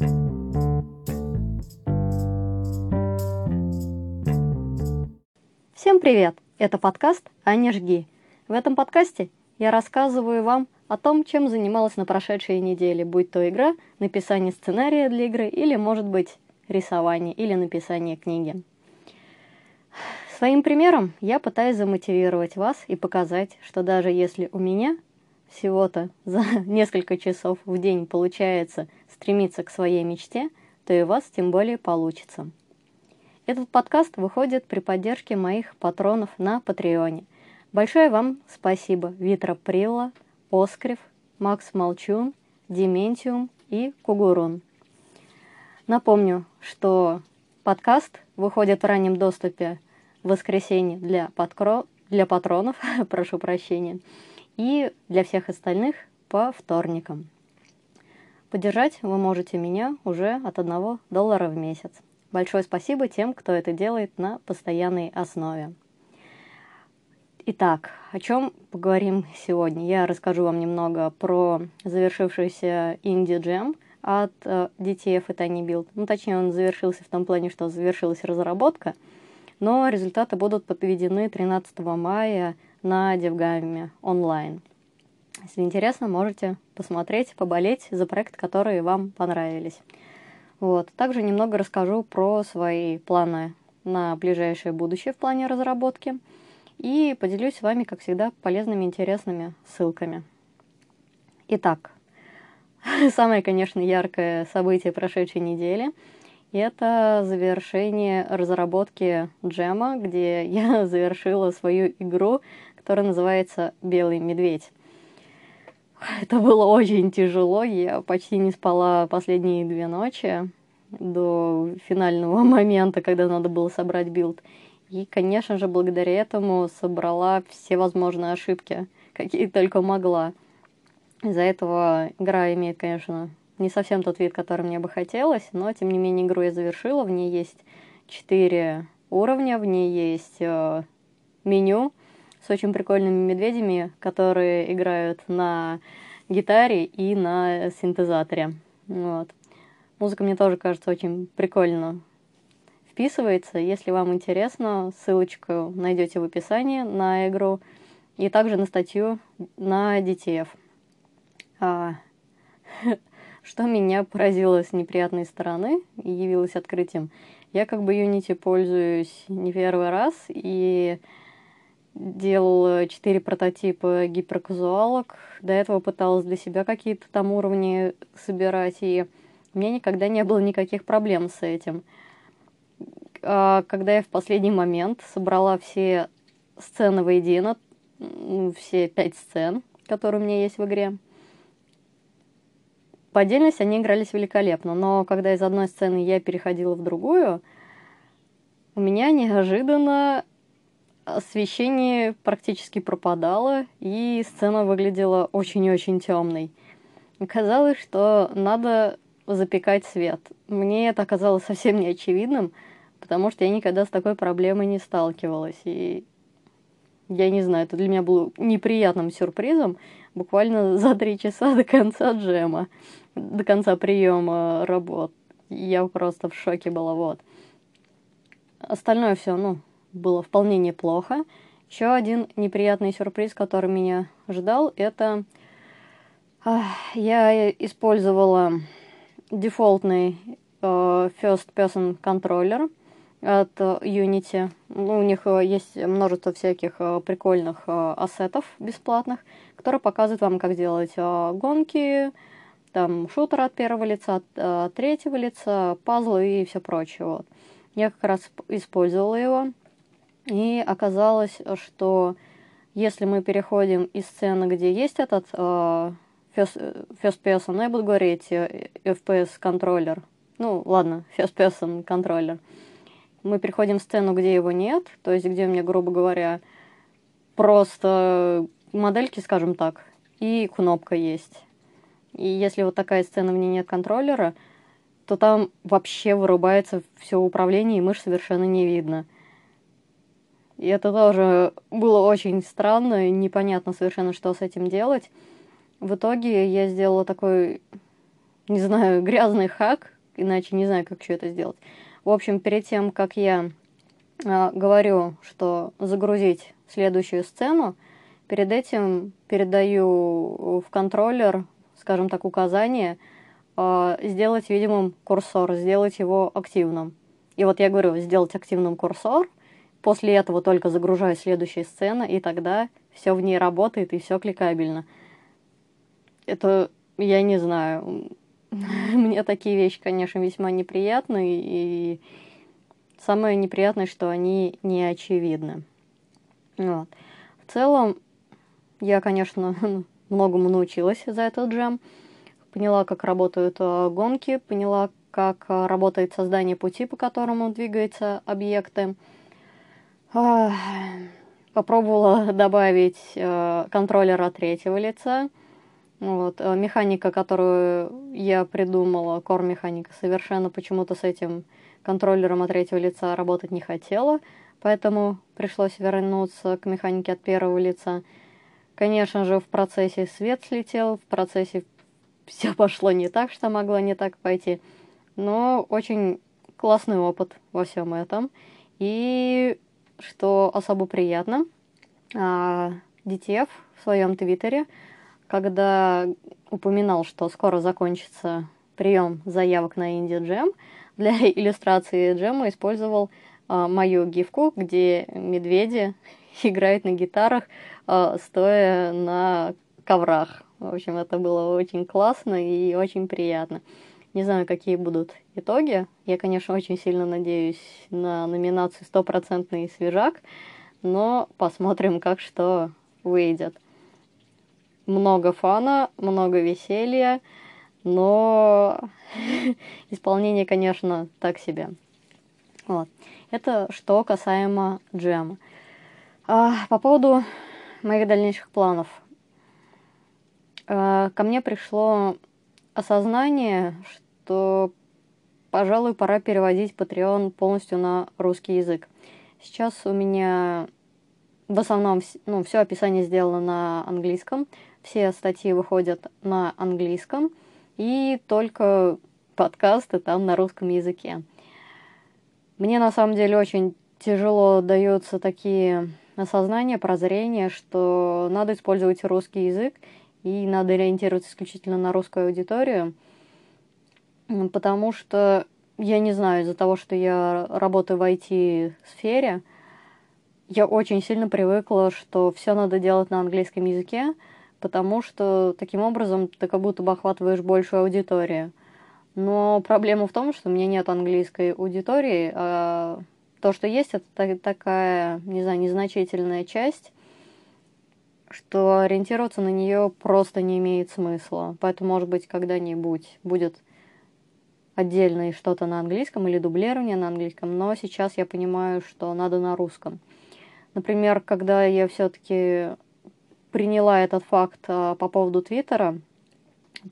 Всем привет! Это подкаст «Аня жги». В этом подкасте я рассказываю вам о том, чем занималась на прошедшей неделе, будь то игра, написание сценария для игры или, может быть, рисование или написание книги. Своим примером я пытаюсь замотивировать вас и показать, что даже если у меня всего-то за несколько часов в день получается стремиться к своей мечте, то и у вас тем более получится. Этот подкаст выходит при поддержке моих патронов на Патреоне. Большое вам спасибо Витра Прилла, Оскрив, Макс Молчун, Дементиум и Кугурун. Напомню, что подкаст выходит в раннем доступе в воскресенье для, подкро... для патронов, прошу прощения, и для всех остальных по вторникам. Поддержать вы можете меня уже от 1 доллара в месяц. Большое спасибо тем, кто это делает на постоянной основе. Итак, о чем поговорим сегодня? Я расскажу вам немного про завершившийся Jam от э, DTF и Tiny Build. Ну, точнее, он завершился в том плане, что завершилась разработка, но результаты будут подведены 13 мая на Девгаме онлайн. Если интересно, можете посмотреть, поболеть за проект, которые вам понравились. Вот. Также немного расскажу про свои планы на ближайшее будущее в плане разработки и поделюсь с вами, как всегда, полезными, интересными ссылками. Итак, самое, конечно, яркое событие прошедшей недели – это завершение разработки джема, где я завершила свою игру, которая называется «Белый медведь». Это было очень тяжело, я почти не спала последние две ночи до финального момента, когда надо было собрать билд. И, конечно же, благодаря этому собрала все возможные ошибки, какие только могла. Из-за этого игра имеет, конечно, не совсем тот вид, который мне бы хотелось, но, тем не менее, игру я завершила. В ней есть четыре уровня, в ней есть э, меню, с очень прикольными медведями, которые играют на гитаре и на синтезаторе. Вот. Музыка мне тоже кажется очень прикольно вписывается. Если вам интересно, ссылочку найдете в описании на игру и также на статью на DTF. А, что меня поразило с неприятной стороны и явилось открытием. Я как бы Unity пользуюсь не первый раз и делала четыре прототипа гиперказуалок. До этого пыталась для себя какие-то там уровни собирать, и у меня никогда не было никаких проблем с этим. А когда я в последний момент собрала все сцены воедино, все пять сцен, которые у меня есть в игре, по отдельности они игрались великолепно, но когда из одной сцены я переходила в другую, у меня неожиданно освещение практически пропадало, и сцена выглядела очень-очень темной. Казалось, что надо запекать свет. Мне это оказалось совсем не очевидным, потому что я никогда с такой проблемой не сталкивалась. И я не знаю, это для меня было неприятным сюрпризом буквально за три часа до конца джема, до конца приема работ. Я просто в шоке была, вот. Остальное все, ну, было вполне неплохо. Еще один неприятный сюрприз, который меня ждал, это я использовала дефолтный э, first person controller от Unity. Ну, у них э, есть множество всяких э, прикольных ассетов бесплатных, которые показывают вам, как делать гонки, там шутер от первого лица, от третьего лица, пазлы и все прочее. Я как раз использовала его, и оказалось, что если мы переходим из сцены, где есть этот first, first person, ну, я буду говорить э, FPS контроллер. Ну, ладно, first person контроллер. Мы переходим в сцену, где его нет, то есть где у меня, грубо говоря, просто модельки, скажем так, и кнопка есть. И если вот такая сцена, в ней нет контроллера, то там вообще вырубается все управление, и мышь совершенно не видно. И это тоже было очень странно, и непонятно совершенно, что с этим делать. В итоге я сделала такой не знаю, грязный хак, иначе не знаю, как еще это сделать. В общем, перед тем, как я э, говорю, что загрузить следующую сцену, перед этим передаю в контроллер, скажем так, указание э, сделать видимым курсор, сделать его активным. И вот я говорю, сделать активным курсор, после этого только загружаю следующая сцена, и тогда все в ней работает и все кликабельно. Это, я не знаю, мне такие вещи, конечно, весьма неприятны, и самое неприятное, что они не очевидны. Вот. В целом, я, конечно, многому научилась за этот джем. Поняла, как работают э, гонки, поняла, как э, работает создание пути, по которому двигаются объекты. Попробовала добавить э, контроллера третьего лица. Вот. Э, механика, которую я придумала, core механика, совершенно почему-то с этим контроллером от третьего лица работать не хотела, поэтому пришлось вернуться к механике от первого лица. Конечно же, в процессе свет слетел, в процессе все пошло не так, что могло не так пойти. Но очень классный опыт во всем этом. И что особо приятно, DTF а, в своем твиттере, когда упоминал, что скоро закончится прием заявок на Indie Jam, для иллюстрации джема использовал а, мою гифку, где медведи играют на гитарах, а, стоя на коврах. В общем, это было очень классно и очень приятно. Не знаю, какие будут итоги. Я, конечно, очень сильно надеюсь на номинацию «Стопроцентный свежак», но посмотрим, как что выйдет. Много фана, много веселья, но исполнение, конечно, так себе. Вот. Это что касаемо джема. А, по поводу моих дальнейших планов. А, ко мне пришло осознание, что, пожалуй, пора переводить Patreon полностью на русский язык. Сейчас у меня в основном ну, все описание сделано на английском, все статьи выходят на английском, и только подкасты там на русском языке. Мне на самом деле очень тяжело даются такие осознания, прозрения, что надо использовать русский язык, и надо ориентироваться исключительно на русскую аудиторию, потому что, я не знаю, из-за того, что я работаю в IT-сфере, я очень сильно привыкла, что все надо делать на английском языке, потому что таким образом ты как будто бы охватываешь большую аудиторию. Но проблема в том, что у меня нет английской аудитории, а то, что есть, это такая, не знаю, незначительная часть, что ориентироваться на нее просто не имеет смысла. Поэтому, может быть, когда-нибудь будет отдельное что-то на английском или дублирование на английском, но сейчас я понимаю, что надо на русском. Например, когда я все-таки приняла этот факт а, по поводу Твиттера,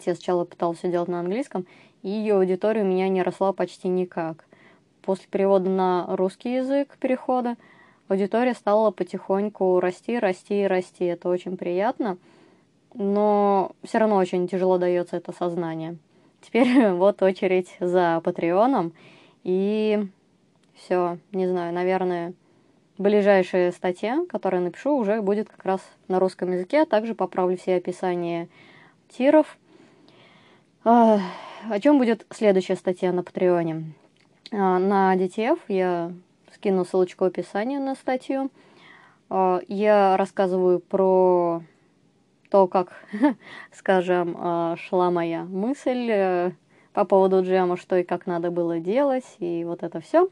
я сначала пыталась все делать на английском, и ее аудитория у меня не росла почти никак. После перевода на русский язык перехода аудитория стала потихоньку расти, расти и расти. Это очень приятно, но все равно очень тяжело дается это сознание. Теперь вот очередь за Патреоном, и все, не знаю, наверное, ближайшая статья, которую напишу, уже будет как раз на русском языке, а также поправлю все описания тиров. А, о чем будет следующая статья на Патреоне? А, на DTF я скину ссылочку в описании на статью. А, я рассказываю про то, как, скажем, а, шла моя мысль э, по поводу джема, что и как надо было делать, и вот это все.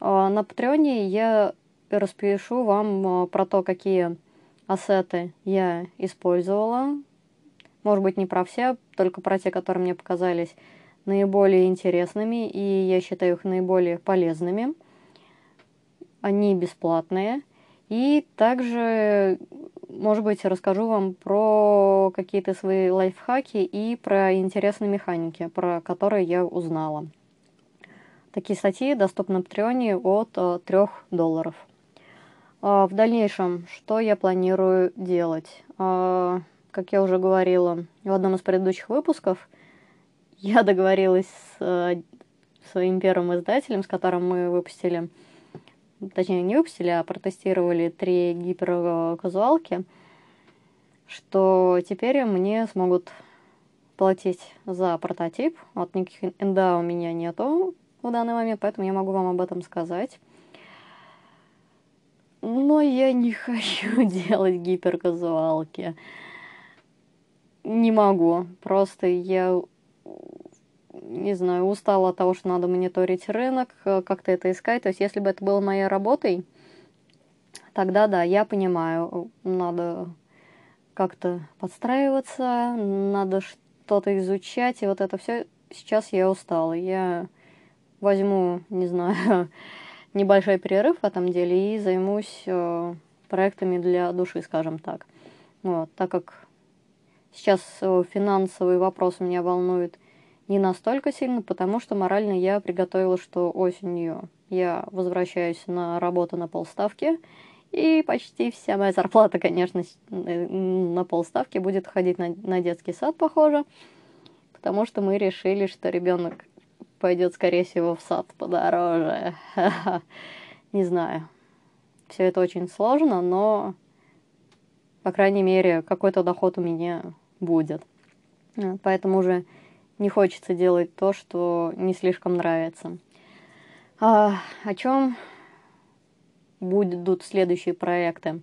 А, на Патреоне я распишу вам про то, какие ассеты я использовала. Может быть, не про все, только про те, которые мне показались наиболее интересными, и я считаю их наиболее полезными они бесплатные. И также, может быть, расскажу вам про какие-то свои лайфхаки и про интересные механики, про которые я узнала. Такие статьи доступны на Патреоне от 3 э, долларов. А, в дальнейшем, что я планирую делать? А, как я уже говорила в одном из предыдущих выпусков, я договорилась с э, своим первым издателем, с которым мы выпустили, точнее не выпустили, а протестировали три гиперказуалки, что теперь мне смогут платить за прототип. Вот никаких НДА у меня нету в данный момент, поэтому я могу вам об этом сказать. Но я не хочу делать гиперказуалки. Не могу. Просто я не знаю, устала от того, что надо мониторить рынок, э, как-то это искать. То есть, если бы это было моей работой, тогда да, я понимаю, надо как-то подстраиваться, надо что-то изучать, и вот это все. Сейчас я устала. Я возьму, не знаю, небольшой перерыв в этом деле и займусь э, проектами для души, скажем так. Вот, так как сейчас э, финансовый вопрос меня волнует не настолько сильно, потому что морально я приготовила, что осенью я возвращаюсь на работу на полставки, и почти вся моя зарплата, конечно, э, на полставки будет ходить на, на детский сад, похоже, потому что мы решили, что ребенок пойдет, скорее всего, в сад подороже. Не знаю. Все это очень сложно, но, по крайней мере, какой-то доход у меня будет. Поэтому уже не хочется делать то, что не слишком нравится. А, о чем будут следующие проекты?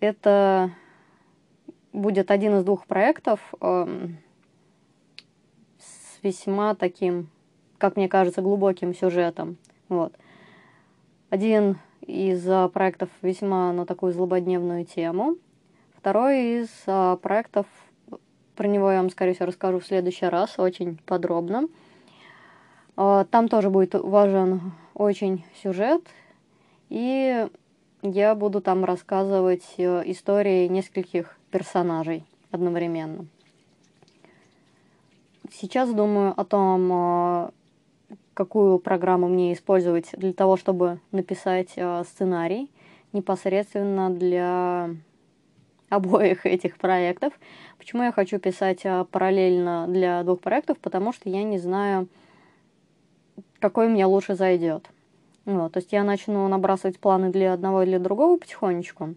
Это будет один из двух проектов. Э, весьма таким, как мне кажется, глубоким сюжетом. Вот. Один из а, проектов весьма на такую злободневную тему. Второй из а, проектов, про него я вам, скорее всего, расскажу в следующий раз очень подробно. А, там тоже будет важен очень сюжет, и я буду там рассказывать э, истории нескольких персонажей одновременно. Сейчас думаю о том, а, какую программу мне использовать для того, чтобы написать а, сценарий непосредственно для обоих этих проектов. Почему я хочу писать а, параллельно для двух проектов? Потому что я не знаю, какой мне лучше зайдет. Вот, то есть я начну набрасывать планы для одного или другого потихонечку.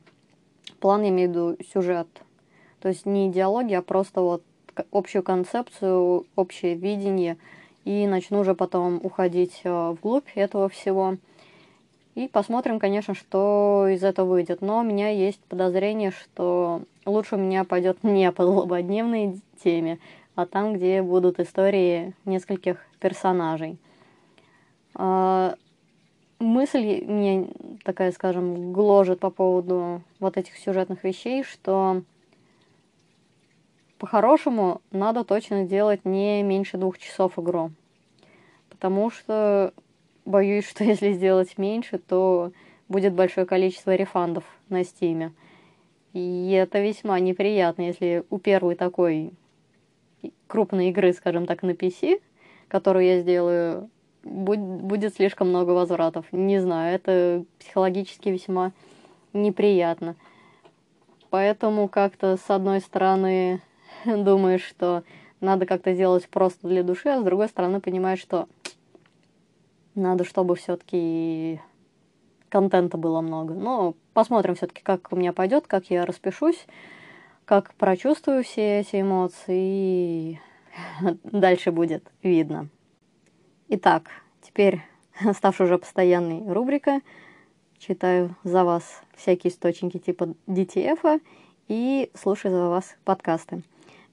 План я имею в виду сюжет. То есть не идеология, а просто вот общую концепцию, общее видение, и начну уже потом уходить э, вглубь этого всего. И посмотрим, конечно, что из этого выйдет. Но у меня есть подозрение, что лучше у меня пойдет не по злободневной теме, а там, где будут истории нескольких персонажей. А, мысль мне такая, скажем, гложет по поводу вот этих сюжетных вещей, что по-хорошему, надо точно делать не меньше двух часов игру. Потому что боюсь, что если сделать меньше, то будет большое количество рефандов на стиме. И это весьма неприятно, если у первой такой крупной игры, скажем так, на PC, которую я сделаю, будет слишком много возвратов. Не знаю, это психологически весьма неприятно. Поэтому как-то с одной стороны думаешь, что надо как-то делать просто для души, а с другой стороны понимаешь, что надо, чтобы все-таки контента было много. Но посмотрим все-таки, как у меня пойдет, как я распишусь, как прочувствую все эти эмоции, и дальше будет видно. Итак, теперь ставшая уже постоянной рубрика. Читаю за вас всякие источники типа DTF и слушаю за вас подкасты.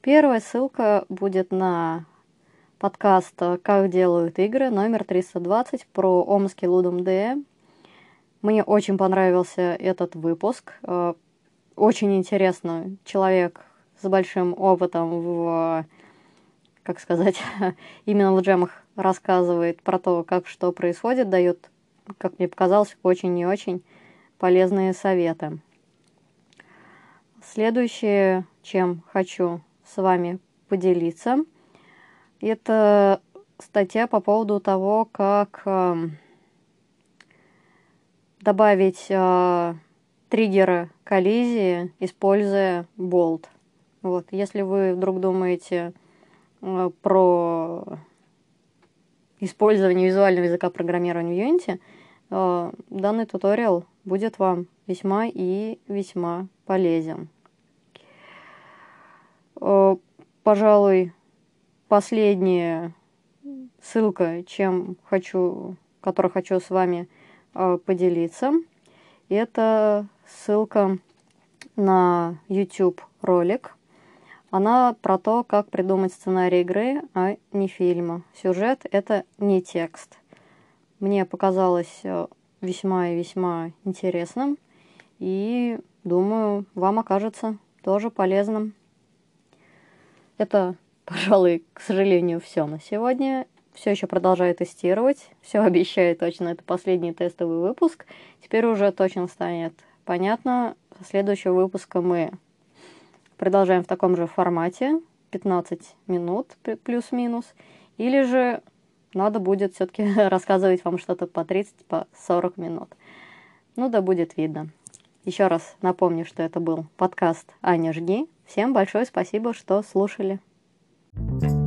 Первая ссылка будет на подкаст «Как делают игры» номер 320 про Омский Лудом Д. Мне очень понравился этот выпуск. Э, очень интересно. Человек с большим опытом в, как сказать, именно в джемах рассказывает про то, как что происходит, дает, как мне показалось, очень и очень полезные советы. Следующее, чем хочу с вами поделиться. Это статья по поводу того, как э, добавить э, триггеры коллизии, используя болт. Вот, если вы вдруг думаете, э, про использование визуального языка программирования в Unity, э, данный туториал будет вам весьма и весьма полезен. Э, пожалуй, последняя ссылка, чем хочу, которой хочу с вами э, поделиться, это ссылка на YouTube ролик. Она про то, как придумать сценарий игры, а не фильма. Сюжет — это не текст. Мне показалось э, весьма и весьма интересным, и думаю, вам окажется тоже полезным. Это, пожалуй, к сожалению, все на сегодня. Все еще продолжаю тестировать. Все обещаю точно, это последний тестовый выпуск. Теперь уже точно станет понятно. Со следующего выпуска мы продолжаем в таком же формате, 15 минут плюс-минус. Или же надо будет все-таки рассказывать вам что-то по 30, по 40 минут. Ну да будет видно. Еще раз напомню, что это был подкаст Аня Жги. Всем большое спасибо, что слушали. Thank you